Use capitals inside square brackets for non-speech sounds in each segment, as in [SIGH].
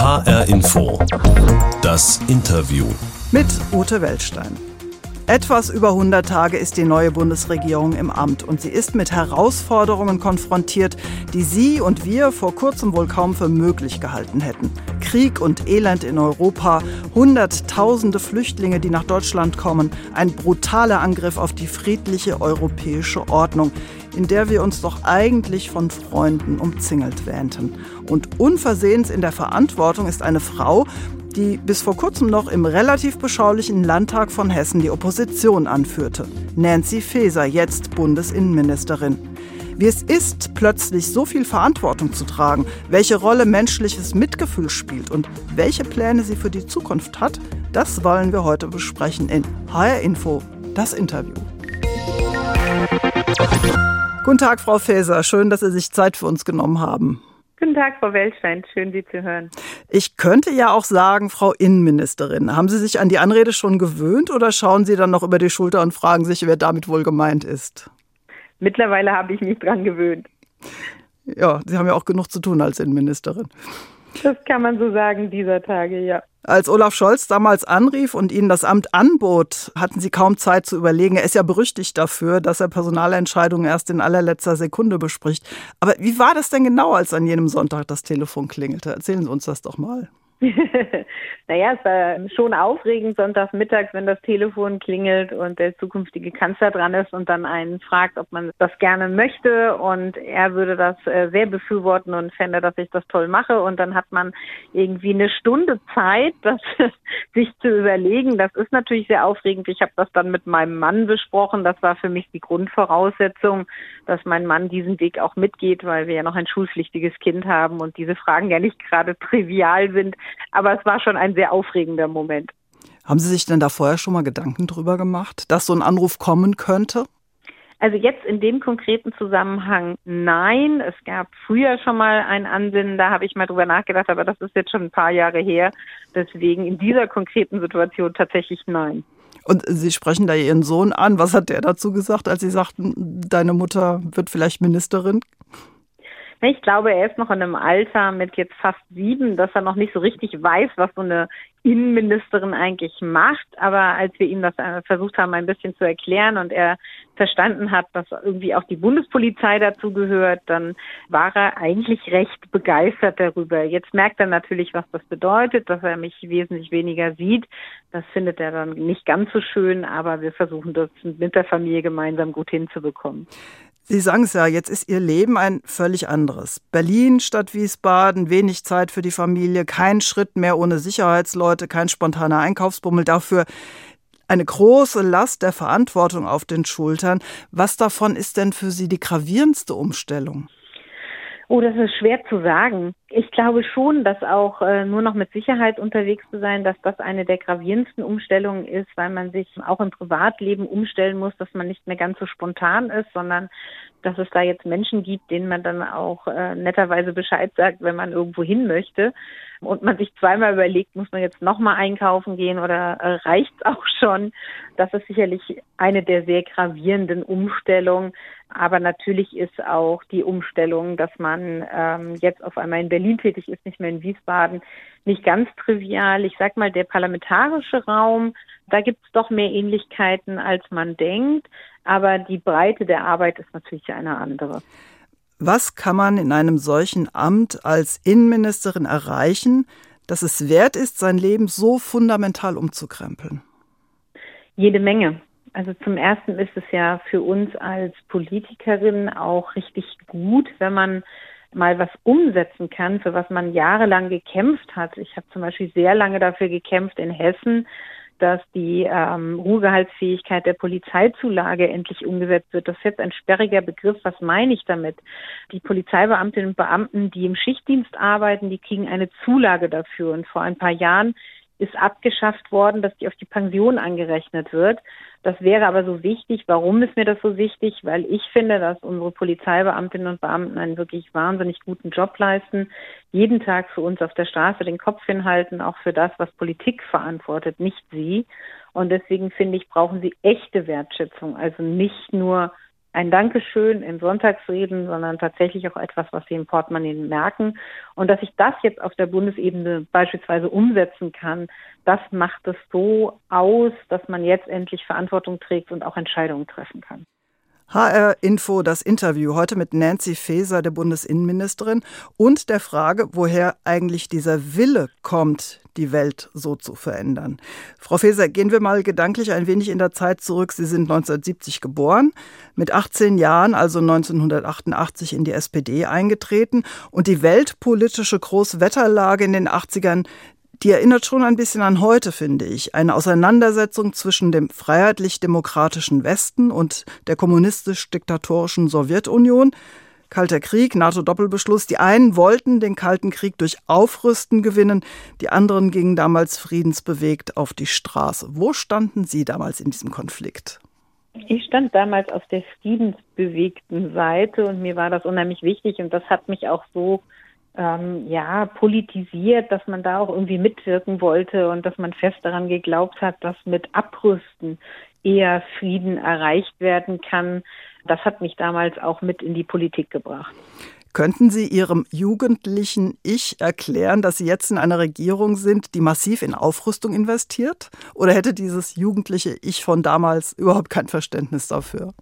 HR Info. Das Interview. Mit Ute Weltstein. Etwas über 100 Tage ist die neue Bundesregierung im Amt und sie ist mit Herausforderungen konfrontiert, die Sie und wir vor kurzem wohl kaum für möglich gehalten hätten. Krieg und Elend in Europa, Hunderttausende Flüchtlinge, die nach Deutschland kommen, ein brutaler Angriff auf die friedliche europäische Ordnung, in der wir uns doch eigentlich von Freunden umzingelt wähnten. Und unversehens in der Verantwortung ist eine Frau, die bis vor kurzem noch im relativ beschaulichen Landtag von Hessen die Opposition anführte. Nancy Faeser, jetzt Bundesinnenministerin. Wie es ist, plötzlich so viel Verantwortung zu tragen, welche Rolle menschliches Mitgefühl spielt und welche Pläne sie für die Zukunft hat, das wollen wir heute besprechen in HR Info, das Interview. Guten Tag, Frau Faeser. Schön, dass Sie sich Zeit für uns genommen haben. Guten Tag, Frau Weltstein. Schön, Sie zu hören. Ich könnte ja auch sagen, Frau Innenministerin. Haben Sie sich an die Anrede schon gewöhnt oder schauen Sie dann noch über die Schulter und fragen sich, wer damit wohl gemeint ist? Mittlerweile habe ich mich dran gewöhnt. Ja, Sie haben ja auch genug zu tun als Innenministerin. Das kann man so sagen dieser Tage, ja. Als Olaf Scholz damals anrief und Ihnen das Amt anbot, hatten Sie kaum Zeit zu überlegen. Er ist ja berüchtigt dafür, dass er Personalentscheidungen erst in allerletzter Sekunde bespricht. Aber wie war das denn genau, als an jenem Sonntag das Telefon klingelte? Erzählen Sie uns das doch mal. [LAUGHS] naja, es war schon aufregend Sonntagmittags, wenn das Telefon klingelt und der zukünftige Kanzler dran ist und dann einen fragt, ob man das gerne möchte und er würde das äh, sehr befürworten und fände, dass ich das toll mache und dann hat man irgendwie eine Stunde Zeit, [LAUGHS] das sich zu überlegen. Das ist natürlich sehr aufregend. Ich habe das dann mit meinem Mann besprochen. Das war für mich die Grundvoraussetzung, dass mein Mann diesen Weg auch mitgeht, weil wir ja noch ein schulpflichtiges Kind haben und diese Fragen ja nicht gerade trivial sind. Aber es war schon ein sehr aufregender Moment. Haben Sie sich denn da vorher schon mal Gedanken drüber gemacht, dass so ein Anruf kommen könnte? Also jetzt in dem konkreten Zusammenhang nein. Es gab früher schon mal ein Ansinnen, da habe ich mal drüber nachgedacht, aber das ist jetzt schon ein paar Jahre her. Deswegen in dieser konkreten Situation tatsächlich nein. Und Sie sprechen da Ihren Sohn an. Was hat der dazu gesagt, als Sie sagten, deine Mutter wird vielleicht Ministerin? Ich glaube, er ist noch in einem Alter mit jetzt fast sieben, dass er noch nicht so richtig weiß, was so eine Innenministerin eigentlich macht. Aber als wir ihm das äh, versucht haben, ein bisschen zu erklären und er verstanden hat, dass irgendwie auch die Bundespolizei dazu gehört, dann war er eigentlich recht begeistert darüber. Jetzt merkt er natürlich, was das bedeutet, dass er mich wesentlich weniger sieht. Das findet er dann nicht ganz so schön, aber wir versuchen das mit der Familie gemeinsam gut hinzubekommen. Sie sagen es ja, jetzt ist Ihr Leben ein völlig anderes. Berlin statt Wiesbaden, wenig Zeit für die Familie, kein Schritt mehr ohne Sicherheitsleute, kein spontaner Einkaufsbummel, dafür eine große Last der Verantwortung auf den Schultern. Was davon ist denn für Sie die gravierendste Umstellung? Oh, das ist schwer zu sagen. Ich glaube schon, dass auch äh, nur noch mit Sicherheit unterwegs zu sein, dass das eine der gravierendsten Umstellungen ist, weil man sich auch im Privatleben umstellen muss, dass man nicht mehr ganz so spontan ist, sondern dass es da jetzt Menschen gibt, denen man dann auch äh, netterweise Bescheid sagt, wenn man irgendwo hin möchte und man sich zweimal überlegt, muss man jetzt nochmal einkaufen gehen oder äh, reicht's auch schon. Das ist sicherlich eine der sehr gravierenden Umstellungen. Aber natürlich ist auch die Umstellung, dass man ähm, jetzt auf einmal in Berlin tätig ist, nicht mehr in Wiesbaden, nicht ganz trivial. Ich sag mal, der parlamentarische Raum, da gibt es doch mehr Ähnlichkeiten, als man denkt. Aber die Breite der Arbeit ist natürlich eine andere. Was kann man in einem solchen Amt als Innenministerin erreichen, dass es wert ist, sein Leben so fundamental umzukrempeln? Jede Menge. Also zum Ersten ist es ja für uns als Politikerin auch richtig gut, wenn man mal was umsetzen kann, für was man jahrelang gekämpft hat. Ich habe zum Beispiel sehr lange dafür gekämpft in Hessen, dass die ähm, Ruhegehaltsfähigkeit der Polizeizulage endlich umgesetzt wird. Das ist jetzt ein sperriger Begriff. Was meine ich damit? Die Polizeibeamtinnen und Beamten, die im Schichtdienst arbeiten, die kriegen eine Zulage dafür. Und vor ein paar Jahren ist abgeschafft worden, dass die auf die Pension angerechnet wird. Das wäre aber so wichtig. Warum ist mir das so wichtig? Weil ich finde, dass unsere Polizeibeamtinnen und Beamten einen wirklich wahnsinnig guten Job leisten, jeden Tag für uns auf der Straße den Kopf hinhalten, auch für das, was Politik verantwortet, nicht sie. Und deswegen finde ich, brauchen sie echte Wertschätzung, also nicht nur ein Dankeschön in Sonntagsreden, sondern tatsächlich auch etwas, was sie im Portemonnaie merken. Und dass ich das jetzt auf der Bundesebene beispielsweise umsetzen kann, das macht es so aus, dass man jetzt endlich Verantwortung trägt und auch Entscheidungen treffen kann. HR Info, das Interview heute mit Nancy Faeser, der Bundesinnenministerin, und der Frage, woher eigentlich dieser Wille kommt, die Welt so zu verändern. Frau Faeser, gehen wir mal gedanklich ein wenig in der Zeit zurück. Sie sind 1970 geboren, mit 18 Jahren, also 1988 in die SPD eingetreten und die weltpolitische Großwetterlage in den 80ern, die erinnert schon ein bisschen an heute, finde ich. Eine Auseinandersetzung zwischen dem freiheitlich-demokratischen Westen und der kommunistisch-diktatorischen Sowjetunion. Kalter Krieg, NATO-Doppelbeschluss. Die einen wollten den Kalten Krieg durch Aufrüsten gewinnen, die anderen gingen damals friedensbewegt auf die Straße. Wo standen Sie damals in diesem Konflikt? Ich stand damals auf der friedensbewegten Seite und mir war das unheimlich wichtig und das hat mich auch so ähm, ja, politisiert, dass man da auch irgendwie mitwirken wollte und dass man fest daran geglaubt hat, dass mit Abrüsten eher Frieden erreicht werden kann. Das hat mich damals auch mit in die Politik gebracht. Könnten Sie Ihrem jugendlichen Ich erklären, dass Sie jetzt in einer Regierung sind, die massiv in Aufrüstung investiert? Oder hätte dieses jugendliche Ich von damals überhaupt kein Verständnis dafür?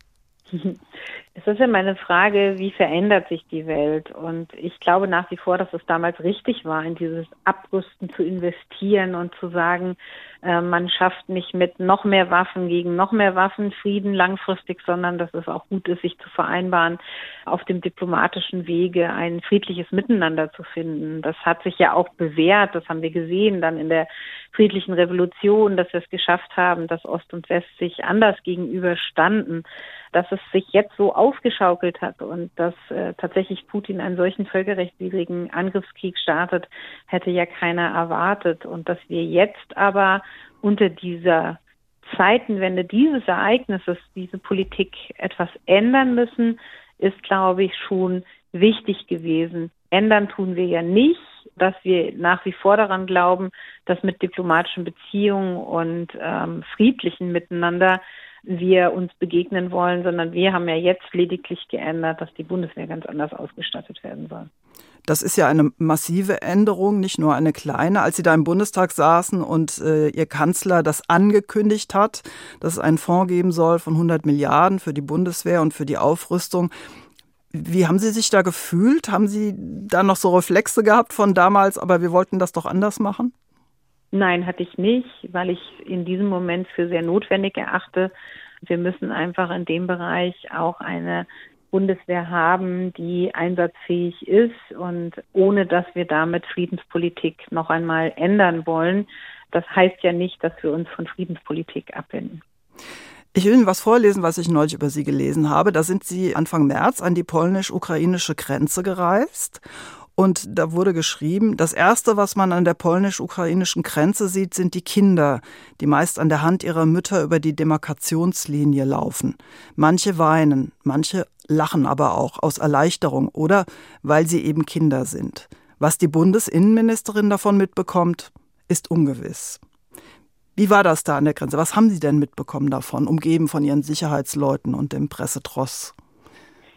[LAUGHS] Es ist ja meine Frage, wie verändert sich die Welt? Und ich glaube nach wie vor, dass es damals richtig war, in dieses Abrüsten zu investieren und zu sagen, äh, man schafft nicht mit noch mehr Waffen gegen noch mehr Waffen Frieden langfristig, sondern dass es auch gut ist, sich zu vereinbaren, auf dem diplomatischen Wege ein friedliches Miteinander zu finden. Das hat sich ja auch bewährt. Das haben wir gesehen dann in der friedlichen Revolution, dass wir es geschafft haben, dass Ost und West sich anders gegenüberstanden dass es sich jetzt so aufgeschaukelt hat und dass äh, tatsächlich Putin einen solchen völkerrechtswidrigen Angriffskrieg startet, hätte ja keiner erwartet. Und dass wir jetzt aber unter dieser Zeitenwende dieses Ereignisses, diese Politik etwas ändern müssen, ist, glaube ich, schon wichtig gewesen. Ändern tun wir ja nicht, dass wir nach wie vor daran glauben, dass mit diplomatischen Beziehungen und ähm, friedlichen Miteinander wir uns begegnen wollen, sondern wir haben ja jetzt lediglich geändert, dass die Bundeswehr ganz anders ausgestattet werden soll. Das ist ja eine massive Änderung, nicht nur eine kleine. Als Sie da im Bundestag saßen und äh, Ihr Kanzler das angekündigt hat, dass es einen Fonds geben soll von 100 Milliarden für die Bundeswehr und für die Aufrüstung, wie haben Sie sich da gefühlt? Haben Sie da noch so Reflexe gehabt von damals, aber wir wollten das doch anders machen? Nein, hatte ich nicht, weil ich in diesem Moment für sehr notwendig erachte. Wir müssen einfach in dem Bereich auch eine Bundeswehr haben, die einsatzfähig ist und ohne dass wir damit Friedenspolitik noch einmal ändern wollen. Das heißt ja nicht, dass wir uns von Friedenspolitik abwenden. Ich will Ihnen was vorlesen, was ich neulich über Sie gelesen habe. Da sind Sie Anfang März an die polnisch-ukrainische Grenze gereist und da wurde geschrieben, das Erste, was man an der polnisch-ukrainischen Grenze sieht, sind die Kinder, die meist an der Hand ihrer Mütter über die Demarkationslinie laufen. Manche weinen, manche lachen aber auch aus Erleichterung oder weil sie eben Kinder sind. Was die Bundesinnenministerin davon mitbekommt, ist ungewiss. Wie war das da an der Grenze? Was haben Sie denn mitbekommen davon, umgeben von Ihren Sicherheitsleuten und dem Pressetross?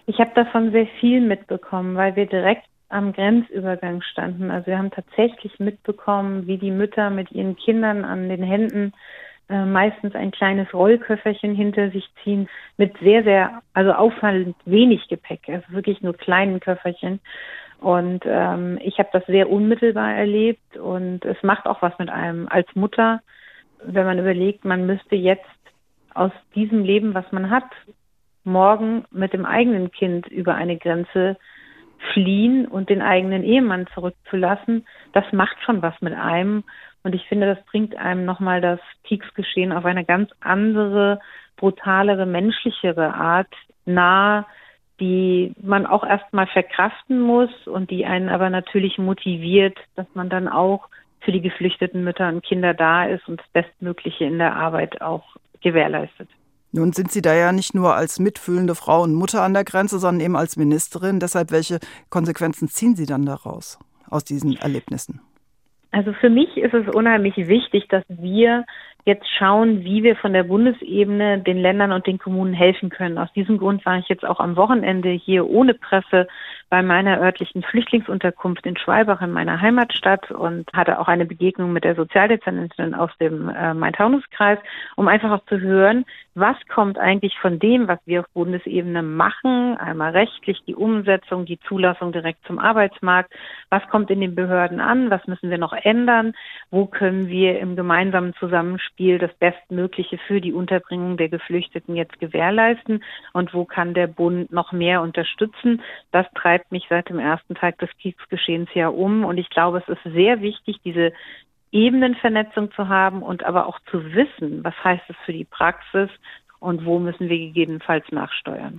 Ich habe davon sehr viel mitbekommen, weil wir direkt am Grenzübergang standen. Also wir haben tatsächlich mitbekommen, wie die Mütter mit ihren Kindern an den Händen äh, meistens ein kleines Rollköfferchen hinter sich ziehen mit sehr, sehr, also auffallend wenig Gepäck, also wirklich nur kleinen Köfferchen. Und ähm, ich habe das sehr unmittelbar erlebt und es macht auch was mit einem als Mutter, wenn man überlegt, man müsste jetzt aus diesem Leben, was man hat, morgen mit dem eigenen Kind über eine Grenze fliehen und den eigenen Ehemann zurückzulassen, das macht schon was mit einem. Und ich finde, das bringt einem nochmal das Kriegsgeschehen auf eine ganz andere, brutalere, menschlichere Art nahe, die man auch erstmal verkraften muss und die einen aber natürlich motiviert, dass man dann auch für die geflüchteten Mütter und Kinder da ist und das Bestmögliche in der Arbeit auch gewährleistet. Nun sind Sie da ja nicht nur als mitfühlende Frau und Mutter an der Grenze, sondern eben als Ministerin. Deshalb, welche Konsequenzen ziehen Sie dann daraus, aus diesen Erlebnissen? Also für mich ist es unheimlich wichtig, dass wir jetzt schauen, wie wir von der Bundesebene den Ländern und den Kommunen helfen können. Aus diesem Grund war ich jetzt auch am Wochenende hier ohne Presse bei meiner örtlichen [LAUGHS] Flüchtlingsunterkunft in Schwalbach in meiner Heimatstadt und hatte auch eine Begegnung mit der Sozialdezernentin aus dem äh, Main-Taunus-Kreis, um einfach auch zu hören, was kommt eigentlich von dem, was wir auf Bundesebene machen, einmal rechtlich die Umsetzung, die Zulassung direkt zum Arbeitsmarkt, was kommt in den Behörden an, was müssen wir noch ändern, wo können wir im gemeinsamen Zusammenspiel das Bestmögliche für die Unterbringung der Geflüchteten jetzt gewährleisten? Und wo kann der Bund noch mehr unterstützen. Das treibt mich seit dem ersten Tag des Kriegsgeschehens ja um und ich glaube, es ist sehr wichtig, diese Ebenenvernetzung zu haben und aber auch zu wissen, was heißt es für die Praxis und wo müssen wir gegebenenfalls nachsteuern.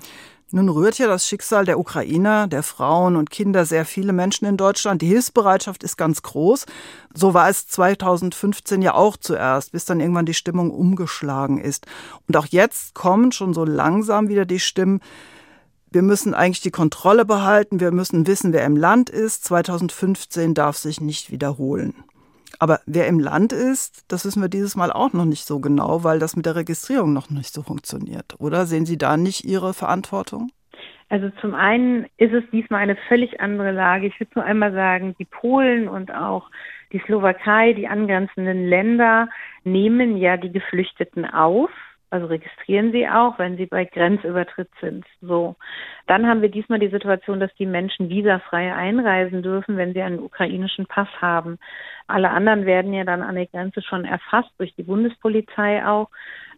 Nun rührt ja das Schicksal der Ukrainer, der Frauen und Kinder sehr viele Menschen in Deutschland. Die Hilfsbereitschaft ist ganz groß. So war es 2015 ja auch zuerst, bis dann irgendwann die Stimmung umgeschlagen ist. Und auch jetzt kommen schon so langsam wieder die Stimmen, wir müssen eigentlich die Kontrolle behalten, wir müssen wissen, wer im Land ist. 2015 darf sich nicht wiederholen. Aber wer im Land ist, das wissen wir dieses Mal auch noch nicht so genau, weil das mit der Registrierung noch nicht so funktioniert. Oder sehen Sie da nicht Ihre Verantwortung? Also zum einen ist es diesmal eine völlig andere Lage. Ich würde nur einmal sagen, die Polen und auch die Slowakei, die angrenzenden Länder nehmen ja die Geflüchteten auf also registrieren sie auch, wenn sie bei Grenzübertritt sind. So. Dann haben wir diesmal die Situation, dass die Menschen visafrei einreisen dürfen, wenn sie einen ukrainischen Pass haben. Alle anderen werden ja dann an der Grenze schon erfasst durch die Bundespolizei auch.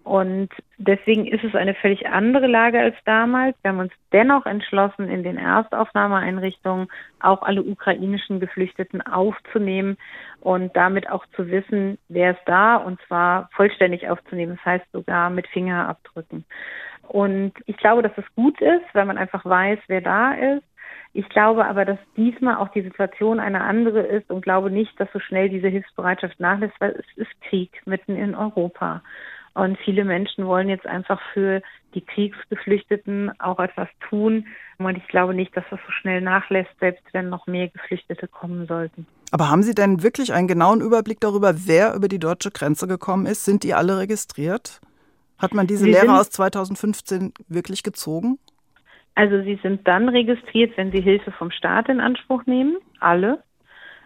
Und deswegen ist es eine völlig andere Lage als damals. Wir haben uns dennoch entschlossen, in den Erstaufnahmeeinrichtungen auch alle ukrainischen Geflüchteten aufzunehmen und damit auch zu wissen, wer ist da und zwar vollständig aufzunehmen. Das heißt sogar mit Fingerabdrücken. Und ich glaube, dass es gut ist, weil man einfach weiß, wer da ist. Ich glaube aber, dass diesmal auch die Situation eine andere ist und glaube nicht, dass so schnell diese Hilfsbereitschaft nachlässt, weil es ist Krieg mitten in Europa. Und viele Menschen wollen jetzt einfach für die Kriegsgeflüchteten auch etwas tun. Und ich glaube nicht, dass das so schnell nachlässt, selbst wenn noch mehr Geflüchtete kommen sollten. Aber haben Sie denn wirklich einen genauen Überblick darüber, wer über die deutsche Grenze gekommen ist? Sind die alle registriert? Hat man diese Sie Lehre aus 2015 wirklich gezogen? Also sie sind dann registriert, wenn sie Hilfe vom Staat in Anspruch nehmen, alle.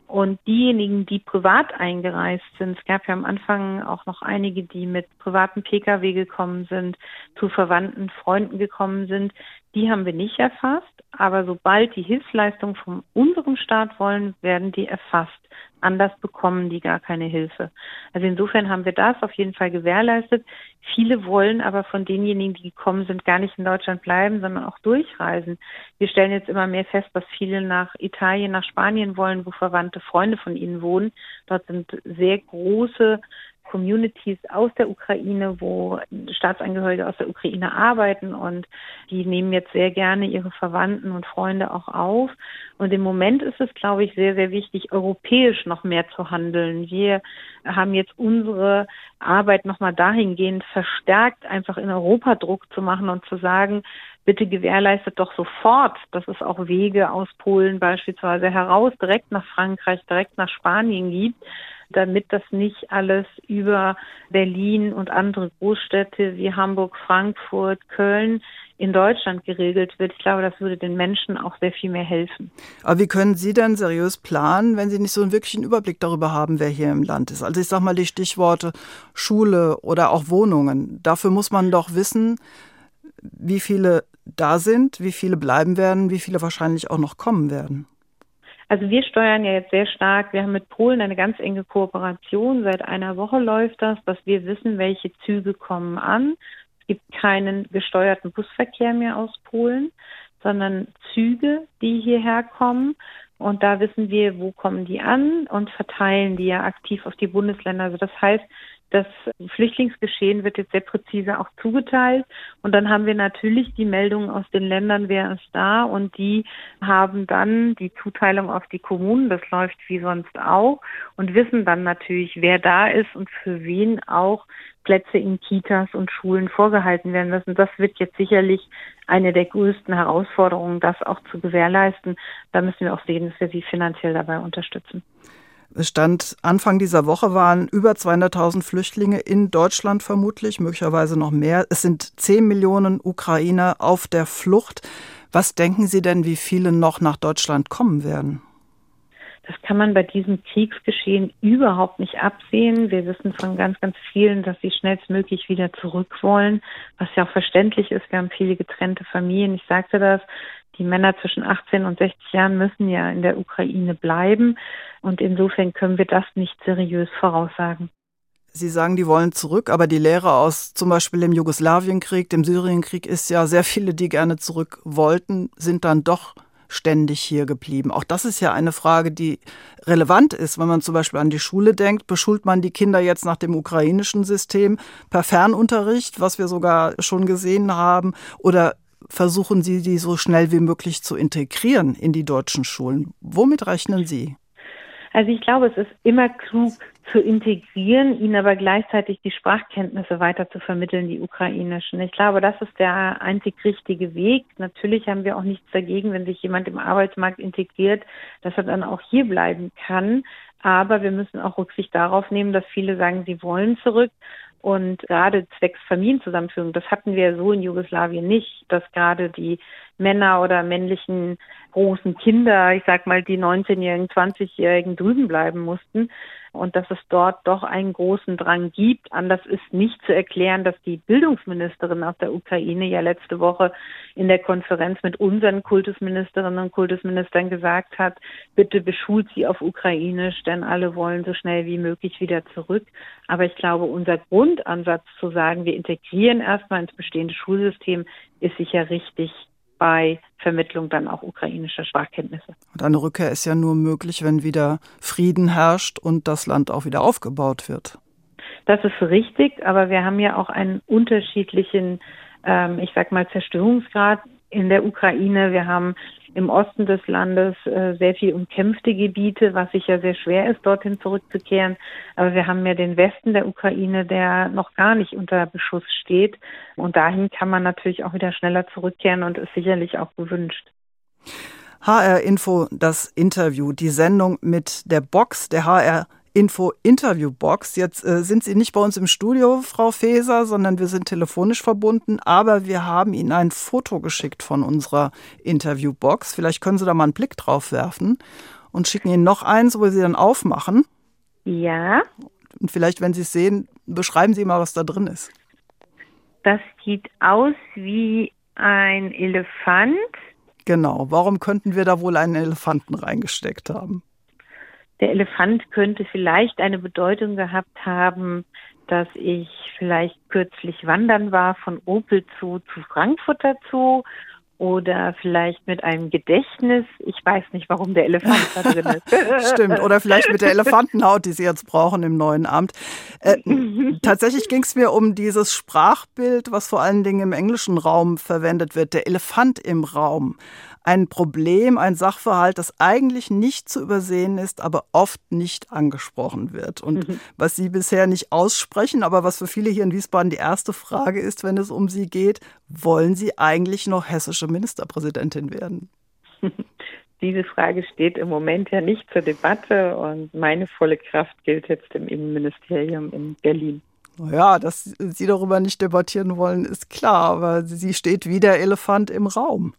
Und diejenigen, die privat eingereist sind, es gab ja am Anfang auch noch einige, die mit privaten Pkw gekommen sind, zu Verwandten, Freunden gekommen sind, die haben wir nicht erfasst. Aber sobald die Hilfsleistungen von unserem Staat wollen, werden die erfasst. Anders bekommen die gar keine Hilfe. Also insofern haben wir das auf jeden Fall gewährleistet. Viele wollen aber von denjenigen, die gekommen sind, gar nicht in Deutschland bleiben, sondern auch durchreisen. Wir stellen jetzt immer mehr fest, dass viele nach Italien, nach Spanien wollen, wo verwandte Freunde von ihnen wohnen. Dort sind sehr große Communities aus der Ukraine, wo Staatsangehörige aus der Ukraine arbeiten und die nehmen jetzt sehr gerne ihre Verwandten und Freunde auch auf. Und im Moment ist es, glaube ich, sehr, sehr wichtig, europäisch noch mehr zu handeln. Wir haben jetzt unsere Arbeit nochmal dahingehend verstärkt, einfach in Europa Druck zu machen und zu sagen, bitte gewährleistet doch sofort, dass es auch Wege aus Polen beispielsweise heraus direkt nach Frankreich, direkt nach Spanien gibt, damit das nicht alles über Berlin und andere Großstädte wie Hamburg, Frankfurt, Köln in Deutschland geregelt wird. Ich glaube, das würde den Menschen auch sehr viel mehr helfen. Aber wie können Sie denn seriös planen, wenn Sie nicht so einen wirklichen Überblick darüber haben, wer hier im Land ist? Also ich sage mal die Stichworte Schule oder auch Wohnungen. Dafür muss man doch wissen, wie viele da sind, wie viele bleiben werden, wie viele wahrscheinlich auch noch kommen werden. Also wir steuern ja jetzt sehr stark. Wir haben mit Polen eine ganz enge Kooperation. Seit einer Woche läuft das, dass wir wissen, welche Züge kommen an. Es gibt keinen gesteuerten Busverkehr mehr aus Polen, sondern Züge, die hierher kommen. Und da wissen wir, wo kommen die an und verteilen die ja aktiv auf die Bundesländer. Also das heißt, das Flüchtlingsgeschehen wird jetzt sehr präzise auch zugeteilt. Und dann haben wir natürlich die Meldungen aus den Ländern, wer ist da. Und die haben dann die Zuteilung auf die Kommunen. Das läuft wie sonst auch. Und wissen dann natürlich, wer da ist und für wen auch Plätze in Kitas und Schulen vorgehalten werden müssen. Das wird jetzt sicherlich eine der größten Herausforderungen, das auch zu gewährleisten. Da müssen wir auch sehen, dass wir sie finanziell dabei unterstützen. Stand Anfang dieser Woche waren über 200.000 Flüchtlinge in Deutschland vermutlich, möglicherweise noch mehr. Es sind 10 Millionen Ukrainer auf der Flucht. Was denken Sie denn, wie viele noch nach Deutschland kommen werden? Das kann man bei diesem Kriegsgeschehen überhaupt nicht absehen. Wir wissen von ganz, ganz vielen, dass sie schnellstmöglich wieder zurück wollen, was ja auch verständlich ist. Wir haben viele getrennte Familien. Ich sagte das. Die Männer zwischen 18 und 60 Jahren müssen ja in der Ukraine bleiben. Und insofern können wir das nicht seriös voraussagen. Sie sagen, die wollen zurück, aber die Lehre aus zum Beispiel dem Jugoslawienkrieg, dem Syrienkrieg ist ja, sehr viele, die gerne zurück wollten, sind dann doch ständig hier geblieben? Auch das ist ja eine Frage, die relevant ist, wenn man zum Beispiel an die Schule denkt. Beschult man die Kinder jetzt nach dem ukrainischen System per Fernunterricht, was wir sogar schon gesehen haben, oder versuchen Sie, die so schnell wie möglich zu integrieren in die deutschen Schulen? Womit rechnen Sie? Also ich glaube, es ist immer klug zu integrieren, ihnen aber gleichzeitig die Sprachkenntnisse weiter zu vermitteln, die ukrainischen. Ich glaube, das ist der einzig richtige Weg. Natürlich haben wir auch nichts dagegen, wenn sich jemand im Arbeitsmarkt integriert, dass er dann auch hier bleiben kann. Aber wir müssen auch Rücksicht darauf nehmen, dass viele sagen, sie wollen zurück. Und gerade zwecks Familienzusammenführung, das hatten wir so in Jugoslawien nicht, dass gerade die Männer oder männlichen großen Kinder, ich sag mal die 19-jährigen, 20-jährigen drüben bleiben mussten und dass es dort doch einen großen Drang gibt. Anders ist nicht zu erklären, dass die Bildungsministerin aus der Ukraine ja letzte Woche in der Konferenz mit unseren Kultusministerinnen und Kultusministern gesagt hat, bitte beschult sie auf Ukrainisch, denn alle wollen so schnell wie möglich wieder zurück. Aber ich glaube, unser Grundansatz zu sagen, wir integrieren erstmal ins bestehende Schulsystem, ist sicher richtig bei Vermittlung dann auch ukrainischer Sprachkenntnisse. Und eine Rückkehr ist ja nur möglich, wenn wieder Frieden herrscht und das Land auch wieder aufgebaut wird. Das ist richtig, aber wir haben ja auch einen unterschiedlichen, ähm, ich sag mal, Zerstörungsgrad in der Ukraine. Wir haben im Osten des Landes äh, sehr viel umkämpfte Gebiete, was sicher sehr schwer ist, dorthin zurückzukehren. Aber wir haben ja den Westen der Ukraine, der noch gar nicht unter Beschuss steht. Und dahin kann man natürlich auch wieder schneller zurückkehren und ist sicherlich auch gewünscht. HR Info, das Interview, die Sendung mit der Box der HR Info-Interview-Box. Jetzt äh, sind Sie nicht bei uns im Studio, Frau Feser, sondern wir sind telefonisch verbunden, aber wir haben Ihnen ein Foto geschickt von unserer Interview-Box. Vielleicht können Sie da mal einen Blick drauf werfen und schicken Ihnen noch eins, wo Sie dann aufmachen. Ja. Und vielleicht, wenn Sie es sehen, beschreiben Sie mal, was da drin ist. Das sieht aus wie ein Elefant. Genau. Warum könnten wir da wohl einen Elefanten reingesteckt haben? Der Elefant könnte vielleicht eine Bedeutung gehabt haben, dass ich vielleicht kürzlich wandern war von Opel zu, zu Frankfurter Zoo oder vielleicht mit einem Gedächtnis. Ich weiß nicht, warum der Elefant da drin ist. [LAUGHS] Stimmt, oder vielleicht mit der Elefantenhaut, die Sie jetzt brauchen im neuen Amt. Äh, [LAUGHS] tatsächlich ging es mir um dieses Sprachbild, was vor allen Dingen im englischen Raum verwendet wird, der Elefant im Raum ein Problem, ein Sachverhalt, das eigentlich nicht zu übersehen ist, aber oft nicht angesprochen wird. Und mhm. was Sie bisher nicht aussprechen, aber was für viele hier in Wiesbaden die erste Frage ist, wenn es um Sie geht, wollen Sie eigentlich noch hessische Ministerpräsidentin werden? [LAUGHS] Diese Frage steht im Moment ja nicht zur Debatte und meine volle Kraft gilt jetzt im Innenministerium in Berlin. Ja, dass Sie darüber nicht debattieren wollen, ist klar, aber sie steht wie der Elefant im Raum.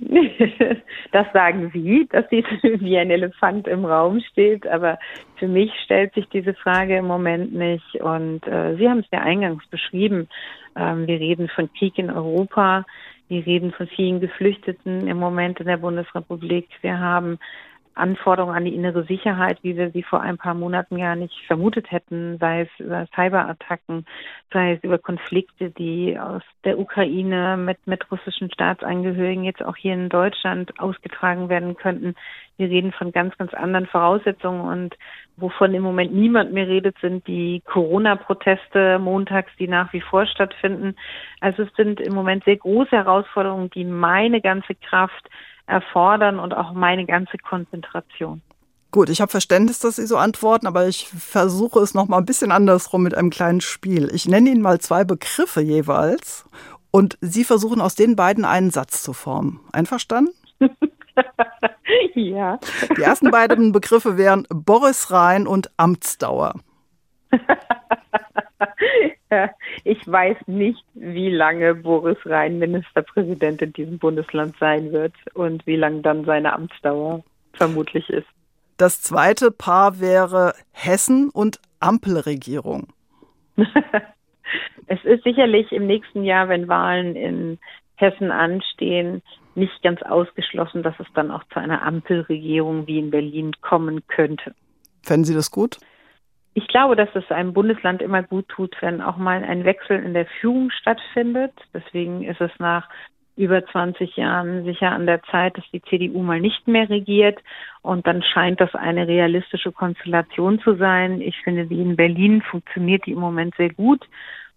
[LAUGHS] Das sagen Sie, dass sie [LAUGHS] wie ein Elefant im Raum steht, aber für mich stellt sich diese Frage im Moment nicht. Und äh, Sie haben es ja eingangs beschrieben. Ähm, wir reden von Krieg in Europa. Wir reden von vielen Geflüchteten im Moment in der Bundesrepublik. Wir haben Anforderungen an die innere Sicherheit, wie wir sie vor ein paar Monaten gar nicht vermutet hätten, sei es über Cyberattacken, sei es über Konflikte, die aus der Ukraine mit, mit russischen Staatsangehörigen jetzt auch hier in Deutschland ausgetragen werden könnten. Wir reden von ganz, ganz anderen Voraussetzungen und wovon im Moment niemand mehr redet, sind die Corona-Proteste montags, die nach wie vor stattfinden. Also es sind im Moment sehr große Herausforderungen, die meine ganze Kraft erfordern und auch meine ganze Konzentration. Gut, ich habe Verständnis, dass Sie so antworten, aber ich versuche es noch mal ein bisschen andersrum mit einem kleinen Spiel. Ich nenne Ihnen mal zwei Begriffe jeweils und Sie versuchen aus den beiden einen Satz zu formen. Einverstanden? [LAUGHS] ja. Die ersten beiden Begriffe wären Boris Rhein und Amtsdauer. [LAUGHS] ich weiß nicht, wie lange Boris Rhein Ministerpräsident in diesem Bundesland sein wird und wie lang dann seine Amtsdauer vermutlich ist. Das zweite Paar wäre Hessen und Ampelregierung. [LAUGHS] es ist sicherlich im nächsten Jahr, wenn Wahlen in Hessen anstehen, nicht ganz ausgeschlossen, dass es dann auch zu einer Ampelregierung wie in Berlin kommen könnte. Fänden Sie das gut? Ich glaube, dass es einem Bundesland immer gut tut, wenn auch mal ein Wechsel in der Führung stattfindet. Deswegen ist es nach über 20 Jahren sicher an der Zeit, dass die CDU mal nicht mehr regiert. Und dann scheint das eine realistische Konstellation zu sein. Ich finde, wie in Berlin funktioniert die im Moment sehr gut.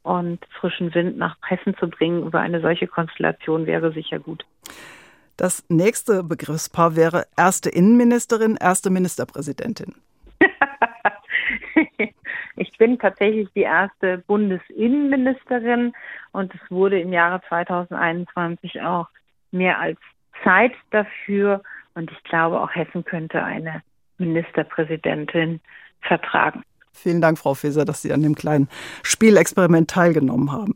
Und frischen Wind nach Hessen zu bringen über eine solche Konstellation wäre sicher gut. Das nächste Begriffspaar wäre erste Innenministerin, erste Ministerpräsidentin. Ich bin tatsächlich die erste Bundesinnenministerin und es wurde im Jahre 2021 auch mehr als Zeit dafür. Und ich glaube, auch Hessen könnte eine Ministerpräsidentin vertragen. Vielen Dank, Frau Feser, dass Sie an dem kleinen Spielexperiment teilgenommen haben.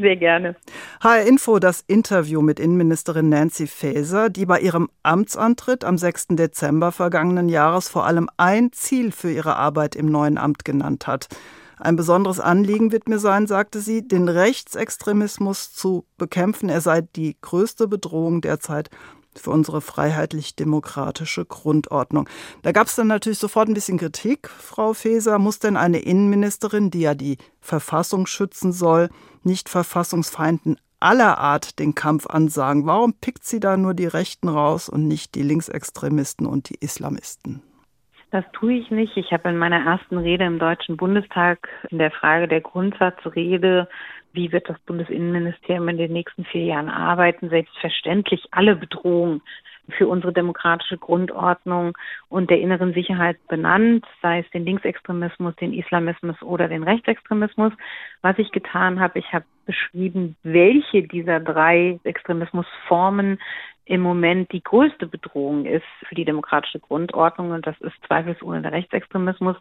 Sehr gerne. HR Info das Interview mit Innenministerin Nancy Faeser, die bei ihrem Amtsantritt am 6. Dezember vergangenen Jahres vor allem ein Ziel für ihre Arbeit im neuen Amt genannt hat. Ein besonderes Anliegen wird mir sein, sagte sie, den Rechtsextremismus zu bekämpfen. Er sei die größte Bedrohung derzeit für unsere freiheitlich-demokratische Grundordnung. Da gab es dann natürlich sofort ein bisschen Kritik. Frau Faeser, muss denn eine Innenministerin, die ja die Verfassung schützen soll, nicht Verfassungsfeinden aller Art den Kampf ansagen? Warum pickt sie da nur die Rechten raus und nicht die Linksextremisten und die Islamisten? Das tue ich nicht. Ich habe in meiner ersten Rede im Deutschen Bundestag in der Frage der Grundsatzrede wie wird das Bundesinnenministerium in den nächsten vier Jahren arbeiten, selbstverständlich alle Bedrohungen für unsere demokratische Grundordnung und der inneren Sicherheit benannt, sei es den Linksextremismus, den Islamismus oder den Rechtsextremismus. Was ich getan habe, ich habe beschrieben, welche dieser drei Extremismusformen im Moment die größte Bedrohung ist für die demokratische Grundordnung und das ist zweifelsohne der Rechtsextremismus,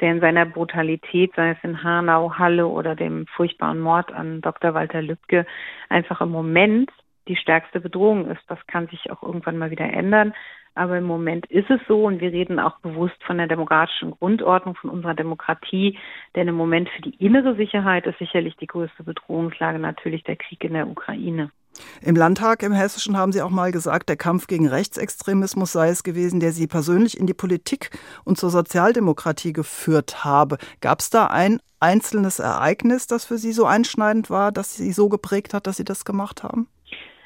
der in seiner Brutalität, sei es in Hanau, Halle oder dem furchtbaren Mord an Dr. Walter Lübcke, einfach im Moment die stärkste Bedrohung ist. Das kann sich auch irgendwann mal wieder ändern. Aber im Moment ist es so und wir reden auch bewusst von der demokratischen Grundordnung, von unserer Demokratie. Denn im Moment für die innere Sicherheit ist sicherlich die größte Bedrohungslage natürlich der Krieg in der Ukraine. Im Landtag im Hessischen haben Sie auch mal gesagt, der Kampf gegen Rechtsextremismus sei es gewesen, der Sie persönlich in die Politik und zur Sozialdemokratie geführt habe. Gab es da ein einzelnes Ereignis, das für Sie so einschneidend war, das Sie so geprägt hat, dass Sie das gemacht haben?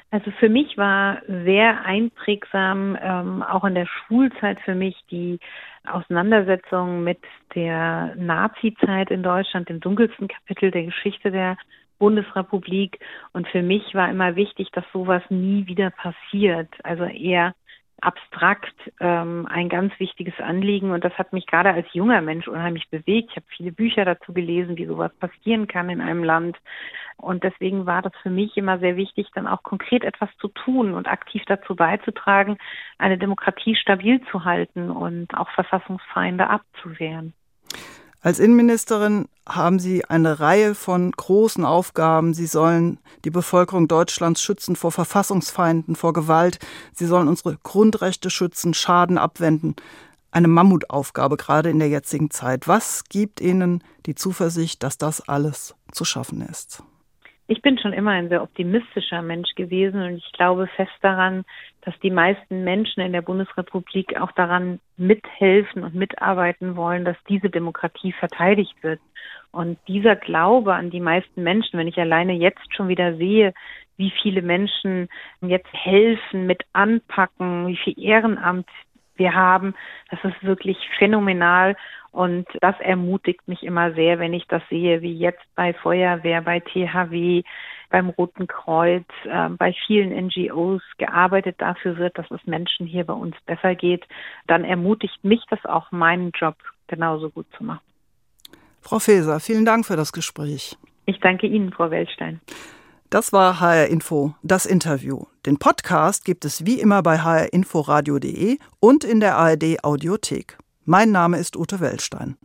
Also für mich war sehr einprägsam, ähm, auch in der Schulzeit für mich die Auseinandersetzung mit der Nazi-Zeit in Deutschland, dem dunkelsten Kapitel der Geschichte der Bundesrepublik. Und für mich war immer wichtig, dass sowas nie wieder passiert. Also eher abstrakt ähm, ein ganz wichtiges Anliegen und das hat mich gerade als junger Mensch unheimlich bewegt. Ich habe viele Bücher dazu gelesen, wie sowas passieren kann in einem Land und deswegen war das für mich immer sehr wichtig, dann auch konkret etwas zu tun und aktiv dazu beizutragen, eine Demokratie stabil zu halten und auch Verfassungsfeinde abzuwehren. Als Innenministerin haben Sie eine Reihe von großen Aufgaben. Sie sollen die Bevölkerung Deutschlands schützen vor Verfassungsfeinden, vor Gewalt. Sie sollen unsere Grundrechte schützen, Schaden abwenden. Eine Mammutaufgabe gerade in der jetzigen Zeit. Was gibt Ihnen die Zuversicht, dass das alles zu schaffen ist? Ich bin schon immer ein sehr optimistischer Mensch gewesen und ich glaube fest daran, dass die meisten Menschen in der Bundesrepublik auch daran mithelfen und mitarbeiten wollen, dass diese Demokratie verteidigt wird. Und dieser Glaube an die meisten Menschen, wenn ich alleine jetzt schon wieder sehe, wie viele Menschen jetzt helfen, mit anpacken, wie viel Ehrenamt wir haben, das ist wirklich phänomenal. Und das ermutigt mich immer sehr, wenn ich das sehe, wie jetzt bei Feuerwehr, bei THW, beim Roten Kreuz, äh, bei vielen NGOs gearbeitet dafür wird, dass es Menschen hier bei uns besser geht. Dann ermutigt mich das auch, meinen Job genauso gut zu machen. Frau Feser, vielen Dank für das Gespräch. Ich danke Ihnen, Frau Wellstein. Das war HR Info, das Interview. Den Podcast gibt es wie immer bei hrinforadio.de und in der ARD Audiothek. Mein Name ist Ute Wellstein.